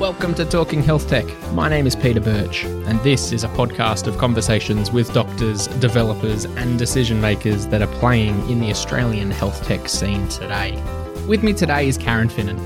Welcome to Talking Health Tech. My name is Peter Birch, and this is a podcast of conversations with doctors, developers, and decision makers that are playing in the Australian health tech scene today. With me today is Karen Finnan.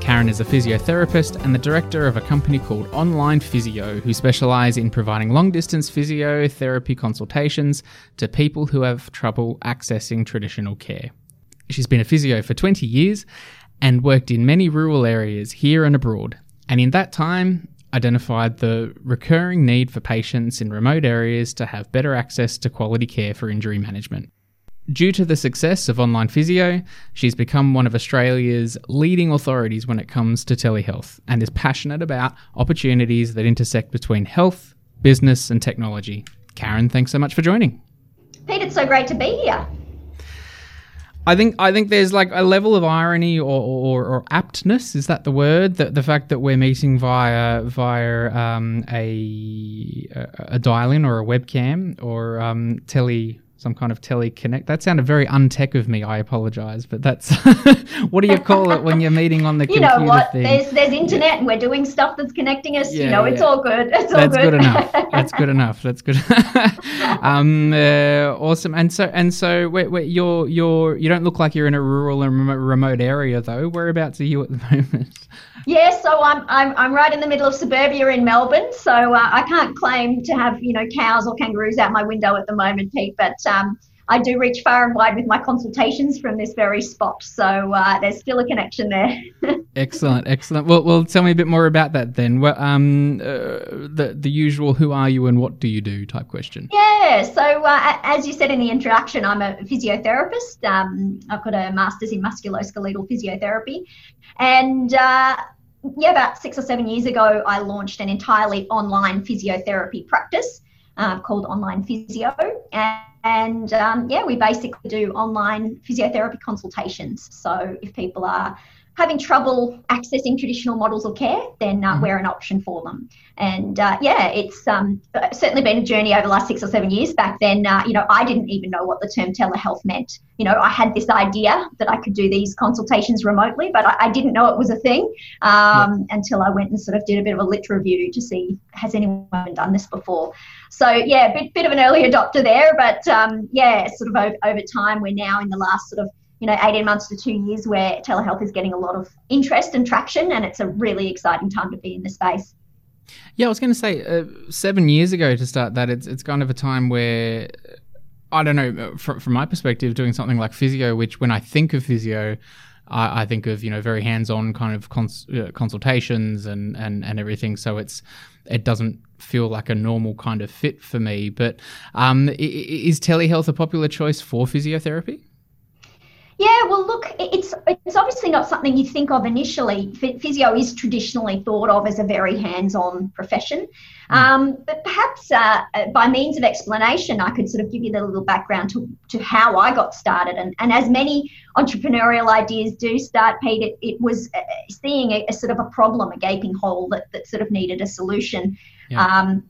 Karen is a physiotherapist and the director of a company called Online Physio, who specialise in providing long distance physiotherapy consultations to people who have trouble accessing traditional care. She's been a physio for 20 years and worked in many rural areas here and abroad, and in that time, identified the recurring need for patients in remote areas to have better access to quality care for injury management. Due to the success of online physio, she's become one of Australia's leading authorities when it comes to telehealth and is passionate about opportunities that intersect between health, business, and technology. Karen, thanks so much for joining. Pete, it's so great to be here. I think I think there's like a level of irony or, or, or aptness is that the word? That the fact that we're meeting via via um, a a dial-in or a webcam or um, tele some kind of teleconnect. That sounded very untech of me. I apologize, but that's what do you call it when you're meeting on the you computer know what? thing? There's there's internet and we're doing stuff that's connecting us. Yeah, you know, it's all good. It's all good. That's good. enough. That's good enough. That's good. um, uh, awesome. And so and so, wait, wait, you're you're you don't look like you're in a rural and remote, remote area though. Whereabouts are you at the moment? Yeah, so I'm, I'm I'm right in the middle of suburbia in Melbourne, so uh, I can't claim to have you know cows or kangaroos out my window at the moment, Pete. But um, I do reach far and wide with my consultations from this very spot, so uh, there's still a connection there. excellent, excellent. Well, well, tell me a bit more about that then. Well, um, uh, the the usual "Who are you and what do you do?" type question. Yeah, so uh, as you said in the introduction, I'm a physiotherapist. Um, I've got a master's in musculoskeletal physiotherapy. And uh, yeah, about six or seven years ago, I launched an entirely online physiotherapy practice uh, called Online Physio. And, and um, yeah, we basically do online physiotherapy consultations. So if people are having trouble accessing traditional models of care, then uh, we're an option for them. And uh, yeah, it's um, certainly been a journey over the last six or seven years. Back then, uh, you know, I didn't even know what the term telehealth meant. You know, I had this idea that I could do these consultations remotely, but I, I didn't know it was a thing um, until I went and sort of did a bit of a lit review to see has anyone done this before. So yeah, a bit, bit of an early adopter there, but um, yeah, sort of over, over time, we're now in the last sort of you know 18 months to two years where telehealth is getting a lot of interest and traction and it's a really exciting time to be in the space Yeah, I was going to say uh, seven years ago to start that. It's it's kind of a time where I don't know from from my perspective, doing something like physio, which when I think of physio. I I think of you know very hands-on kind of cons- uh, consultations and, and, and everything. So it's it doesn't feel like a normal kind of fit for me. But um, is telehealth a popular choice for physiotherapy? Yeah, well, look, it's it's obviously not something you think of initially. Physio is traditionally thought of as a very hands-on profession, um, but perhaps uh, by means of explanation, I could sort of give you the little background to, to how I got started. And, and as many entrepreneurial ideas do start, Pete, it, it was uh, seeing a, a sort of a problem, a gaping hole that, that sort of needed a solution. Yeah. Um,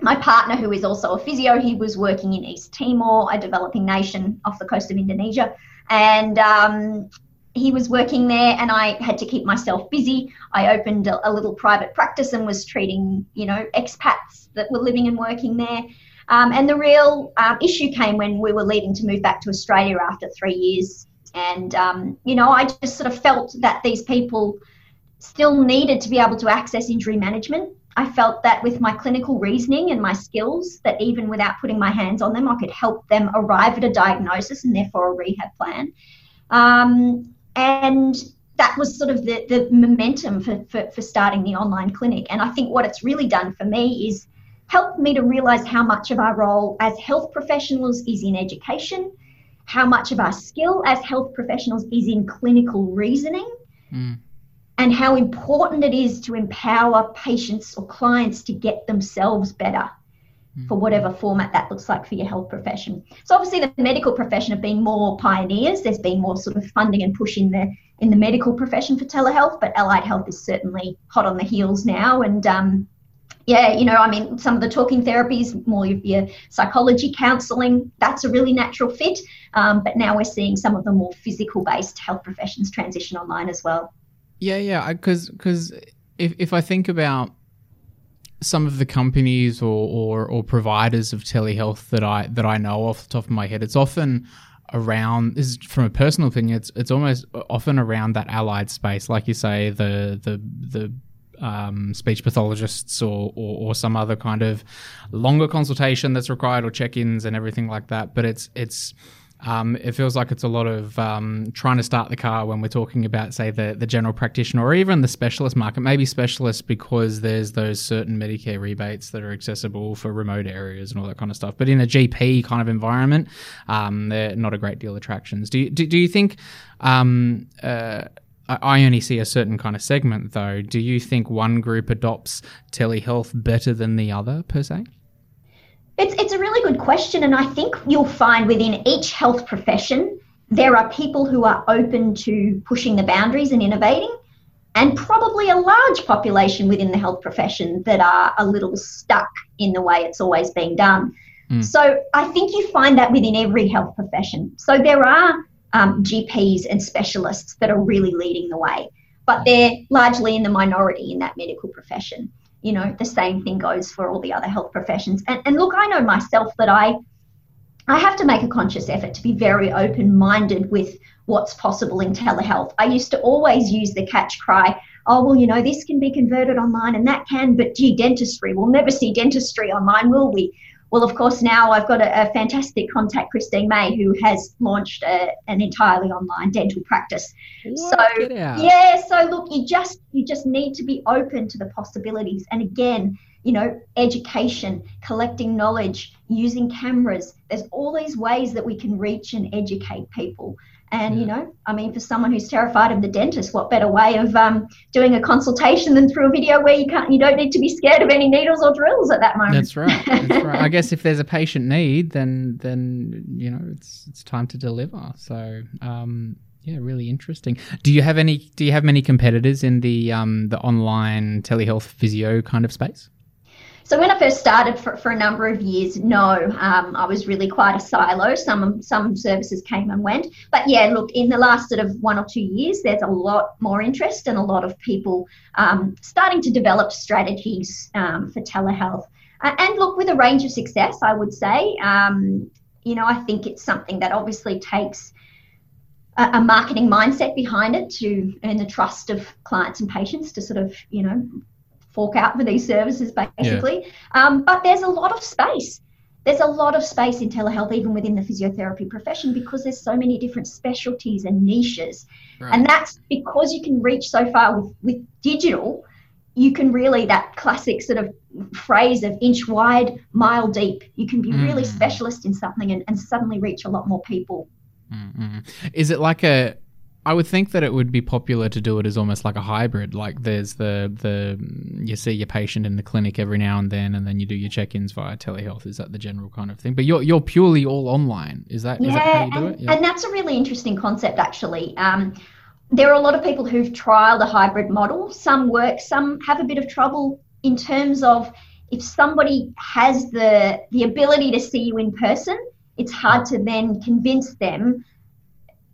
my partner, who is also a physio, he was working in East Timor, a developing nation off the coast of Indonesia and um, he was working there and i had to keep myself busy. I opened a, a, little private practice and was treating you know expats that were living and working there. Um, and the real um, issue came when we were leaving to move back to australia after three years. And um, you know i just sort of felt that these people still needed to be able to access injury management I felt that with my clinical reasoning and my skills, that even without putting my hands on them, I could help them arrive at a diagnosis and therefore a rehab plan. Um, and that was sort of the, the momentum for, for, for starting the online clinic. And I think what it's really done for me is helped me to realize how much of our role as health professionals is in education, how much of our skill as health professionals is in clinical reasoning. Mm and how important it is to empower patients or clients to get themselves better for whatever format that looks like for your health profession. So obviously the medical profession have been more pioneers. There's been more sort of funding and push in the in the medical profession for telehealth, but allied health is certainly hot on the heels now. And um, yeah, you know, I mean, some of the talking therapies, more of your psychology counselling, that's a really natural fit. Um, but now we're seeing some of the more physical based health professions transition online as well. Yeah, yeah, because because if if I think about some of the companies or, or, or providers of telehealth that I that I know off the top of my head, it's often around this is from a personal opinion it's it's almost often around that allied space like you say the the the um, speech pathologists or, or, or some other kind of longer consultation that's required or check-ins and everything like that but it's it's um, it feels like it's a lot of um, trying to start the car when we're talking about, say, the, the general practitioner or even the specialist market. Maybe specialist because there's those certain Medicare rebates that are accessible for remote areas and all that kind of stuff. But in a GP kind of environment, um, they're not a great deal of attractions. Do you, do, do you think? Um, uh, I only see a certain kind of segment, though. Do you think one group adopts telehealth better than the other, per se? It's, it's a really good question. And I think you'll find within each health profession, there are people who are open to pushing the boundaries and innovating, and probably a large population within the health profession that are a little stuck in the way it's always been done. Mm. So I think you find that within every health profession. So there are um, GPs and specialists that are really leading the way, but they're largely in the minority in that medical profession you know the same thing goes for all the other health professions. And, and look i know myself that i i have to make a conscious effort to be very open minded with what's possible in telehealth. I used to always use the catch cry oh well you know this can be converted online and that can but gee dentistry we'll never see dentistry online will we well, of course, now I've got a, a fantastic contact, Christine May, who has launched a, an entirely online dental practice. So yeah, so look, you just you just need to be open to the possibilities. And again, you know, education, collecting knowledge, using cameras. There's all these ways that we can reach and educate people. And yeah. you know, I mean, for someone who's terrified of the dentist, what better way of um, doing a consultation than through a video where you can't, you don't need to be scared of any needles or drills at that moment. That's right. That's right. I guess if there's a patient need, then then you know it's it's time to deliver. So. Um, yeah, really interesting. Do you have any? Do you have many competitors in the um, the online telehealth physio kind of space? So when I first started for, for a number of years, no, um, I was really quite a silo. Some some services came and went, but yeah, look, in the last sort of one or two years, there's a lot more interest and a lot of people um, starting to develop strategies um, for telehealth. Uh, and look, with a range of success, I would say. Um, you know, I think it's something that obviously takes a, marketing mindset behind it to earn the trust of clients and patients to sort of, you know, fork out for these services basically. Yeah. Um, but there's a lot of space. There's a lot of space in telehealth, even within the physiotherapy profession, because there's so many different specialties and niches. Right. And that's because you can reach so far with, with digital, you can really, that classic sort of phrase of inch wide, mile deep, you can be mm. really specialist in something and, and suddenly reach a lot more people. Mm-hmm. Is it like a I would think that it would be popular to do it as almost like a hybrid. Like there's the the you see your patient in the clinic every now and then, and then you do your check-ins via telehealth. Is that the general kind of thing? But you're you're purely all online. Is that yeah, is that how you do and, it? Yeah. and that's a really interesting concept actually. Um, there are a lot of people who've trialed a hybrid model. Some work, some have a bit of trouble in terms of if somebody has the the ability to see you in person, it's hard to then convince them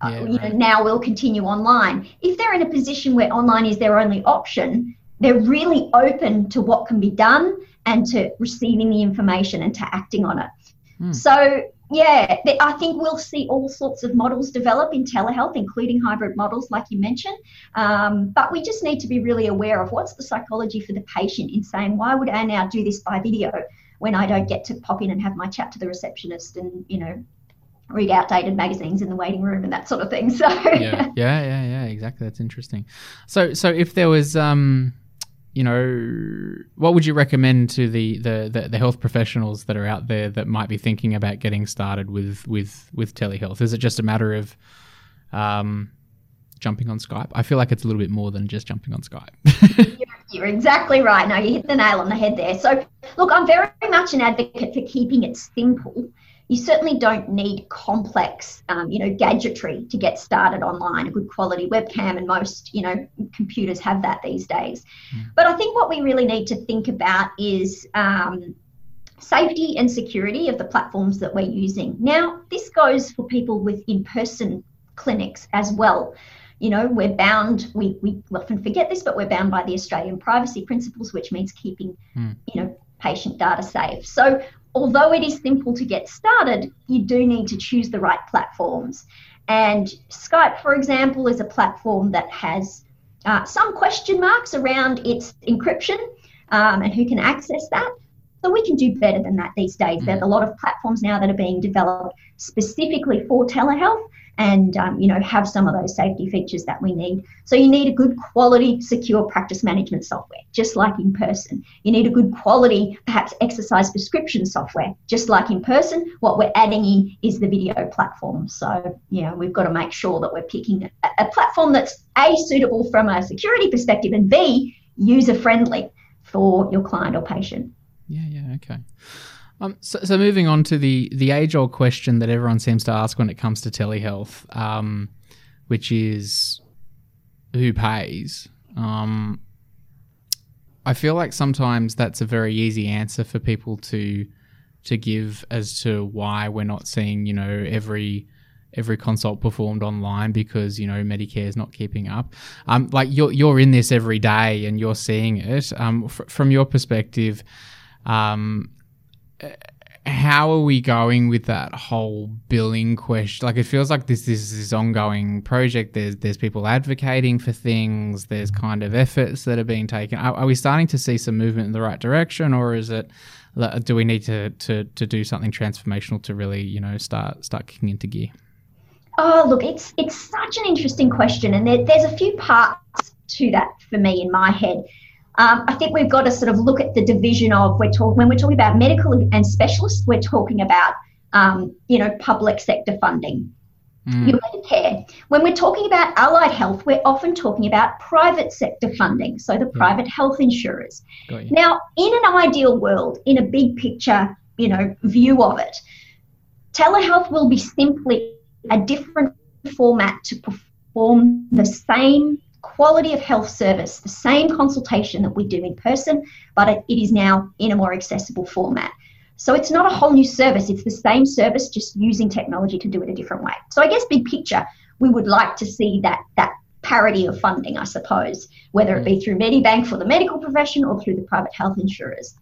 uh, yeah, you right. know, now we'll continue online. If they're in a position where online is their only option, they're really open to what can be done and to receiving the information and to acting on it. Hmm. So, yeah, I think we'll see all sorts of models develop in telehealth, including hybrid models, like you mentioned. Um, but we just need to be really aware of what's the psychology for the patient in saying, why would I now do this by video when I don't get to pop in and have my chat to the receptionist and, you know, read outdated magazines in the waiting room and that sort of thing. So yeah, yeah, yeah, yeah, exactly. That's interesting. So, so if there was, um, you know, what would you recommend to the, the, the, the, health professionals that are out there that might be thinking about getting started with with with telehealth? Is it just a matter of um, jumping on Skype? I feel like it's a little bit more than just jumping on Skype. you're, you're exactly right. No, you hit the nail on the head there. So, look, I'm very much an advocate for keeping it simple you certainly don't need complex, um, you know, gadgetry to get started online. A good quality webcam, and most, you know, computers have that these days. Mm. But I think what we really need to think about is um, safety and security of the platforms that we're using. Now, this goes for people with in-person clinics as well. you know, we're bound, we, we often forget this, but we're bound by the Australian privacy principles, which means keeping, mm. you know, patient data safe. So although it is simple to get started, you do need to choose the right platforms. And Skype, for example, is a platform that has uh, some question marks around its encryption um, and who can access that. So we can do better than that these days. There's a lot of platforms now that are being developed specifically for telehealth and um, you know have some of those safety features that we need. So you need a good quality secure practice management software just like in person. You need a good quality perhaps exercise prescription software just like in person. What we're adding in is the video platform. So you know we've got to make sure that we're picking a, a platform that's a suitable from a security perspective and b user friendly for your client or patient. Yeah, yeah, okay. Um, so, so moving on to the the age old question that everyone seems to ask when it comes to telehealth, um, which is who pays. Um, I feel like sometimes that's a very easy answer for people to to give as to why we're not seeing you know every every consult performed online because you know Medicare is not keeping up. Um, like you're you're in this every day and you're seeing it. Um, f- from your perspective, um, how are we going with that whole billing question? Like, it feels like this, this is this ongoing project. There's there's people advocating for things. There's kind of efforts that are being taken. Are, are we starting to see some movement in the right direction, or is it? Do we need to, to, to do something transformational to really, you know, start start kicking into gear? Oh, look, it's it's such an interesting question, and there, there's a few parts to that for me in my head. Um, I think we've got to sort of look at the division of we're talking when we're talking about medical and specialists, we're talking about um, you know public sector funding, mm. Medicare. When we're talking about allied health, we're often talking about private sector funding, so the yeah. private health insurers. Now, in an ideal world, in a big picture, you know, view of it, telehealth will be simply a different format to perform the same quality of health service, the same consultation that we do in person, but it, it is now in a more accessible format. So it's not a whole new service, it's the same service, just using technology to do it a different way. So I guess big picture, we would like to see that that parity of funding, I suppose, whether it be mm. through Medibank for the medical profession or through the private health insurers.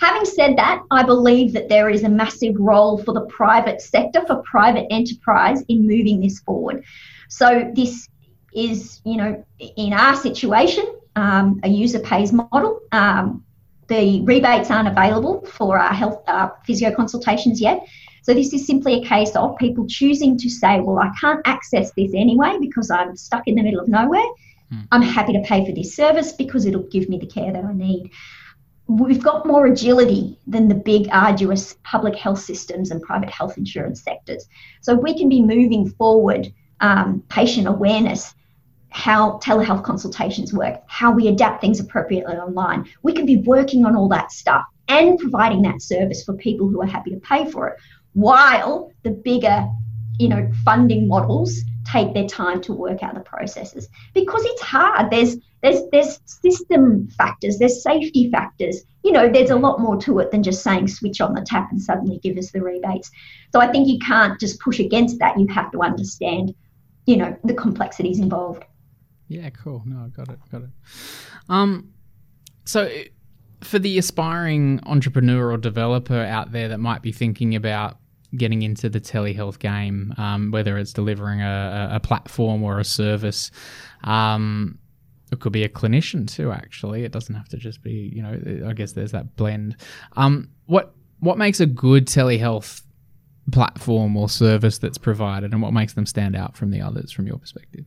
Having said that, I believe that there is a massive role for the private sector, for private enterprise in moving this forward. So this is, you know, in our situation, um, a user pays model. Um, the rebates aren't available for our health uh, physio consultations yet. So this is simply a case of people choosing to say, well, I can't access this anyway because I'm stuck in the middle of nowhere. Hmm. I'm happy to pay for this service because it'll give me the care that I need. We've got more agility than the big, arduous public health systems and private health insurance sectors. So we can be moving forward um, patient awareness how telehealth consultations work, how we adapt things appropriately online. We can be working on all that stuff and providing that service for people who are happy to pay for it, while the bigger, you know, funding models take their time to work out the processes because it's hard. There's there's there's system factors, there's safety factors. You know, there's a lot more to it than just saying switch on the tap and suddenly give us the rebates. So I think you can't just push against that. You have to understand, you know, the complexities involved. Yeah, cool. No, I got it. Got it. Um, so for the aspiring entrepreneur or developer out there that might be thinking about getting into the telehealth game, um, whether it's delivering a, a, platform or a service, um, it could be a clinician too. Actually, it doesn't have to just be. You know, I guess there's that blend. Um, what what makes a good telehealth platform or service that's provided, and what makes them stand out from the others, from your perspective?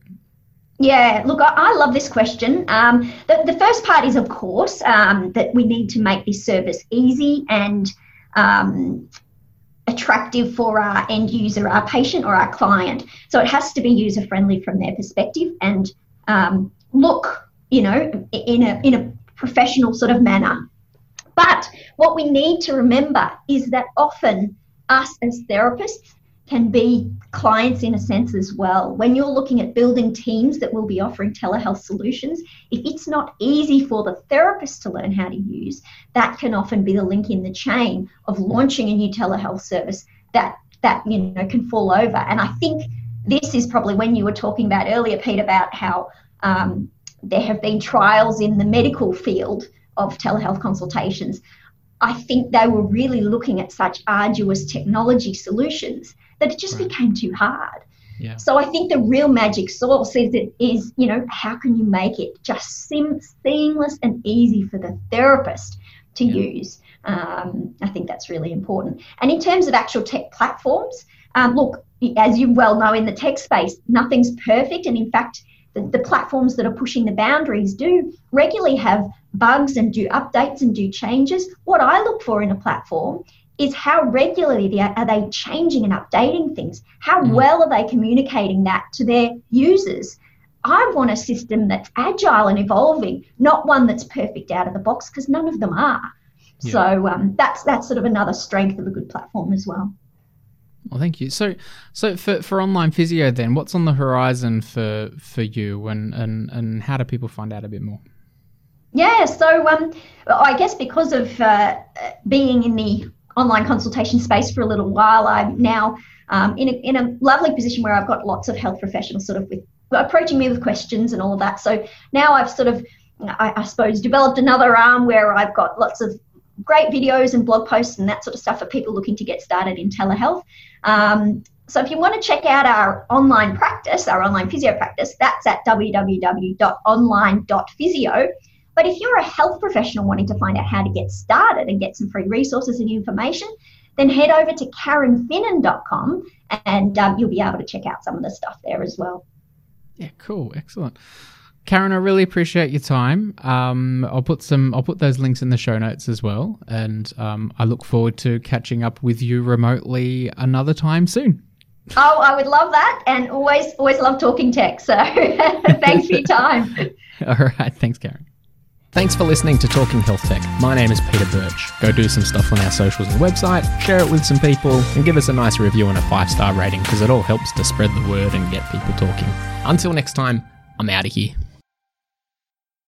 Yeah, look, I, love this question. Um, the, the first part is, of course, um, that we need to make this service easy and um, attractive for our end user, our patient, or our client. So it has to be user friendly from their perspective and um, look, you know, in a in a professional sort of manner. But what we need to remember is that often us as therapists can be clients in a sense as well. When you're looking at building teams that will be offering telehealth solutions, if it's not easy for the therapist to learn how to use, that can often be the link in the chain of launching a new telehealth service that that you know can fall over. And I think this is probably when you were talking about earlier, Pete, about how um, there have been trials in the medical field of telehealth consultations. I think they were really looking at such arduous technology solutions that it just right. became too hard. Yeah. So I think the real magic sauce is it is you know how can you make it just sim- seamless and easy for the therapist to yeah. use. Um, I think that's really important. And in terms of actual tech platforms, um, look, as you well know in the tech space, nothing's perfect, and in fact, the, the platforms that are pushing the boundaries do regularly have bugs and do updates and do changes. What I look for in a platform is how regularly are they changing and updating things? How mm. well are they communicating that to their users? I want a system that's agile and evolving, not one that's perfect out of the box, because none of them are. Yeah. So um, that's that's sort of another strength of a good platform as well. Well, thank you. So, so for, for online physio, then, what's on the horizon for for you, and and and how do people find out a bit more? Yeah, so um, I guess because of uh, being in the online consultation space for a little while, I'm now um, in, a, in a lovely position where I've got lots of health professionals sort of with approaching me with questions and all of that. So now I've sort of, I, I suppose, developed another arm where I've got lots of great videos and blog posts and that sort of stuff for people looking to get started in telehealth. Um, so if you want to check out our online practice, our online physio practice, that's at www.online.physio. But if you're a health professional wanting to find out how to get started and get some free resources and information, then head over to karenfinnan.com and um, you'll be able to check out some of the stuff there as well. Yeah, cool, excellent. Karen, I really appreciate your time. Um, I'll put some, I'll put those links in the show notes as well, and um, I look forward to catching up with you remotely another time soon. Oh, I would love that, and always, always love talking tech. So, thanks for your time. All right, thanks, Karen. Thanks for listening to Talking Health Tech. My name is Peter Birch. Go do some stuff on our socials and website, share it with some people, and give us a nice review and a five star rating because it all helps to spread the word and get people talking. Until next time, I'm out of here.